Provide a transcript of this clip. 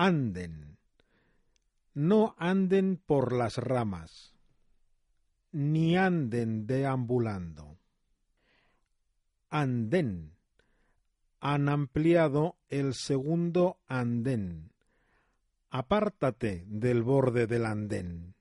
anden. No anden por las ramas, ni anden deambulando. Anden. Han ampliado el segundo andén. Apártate del borde del andén.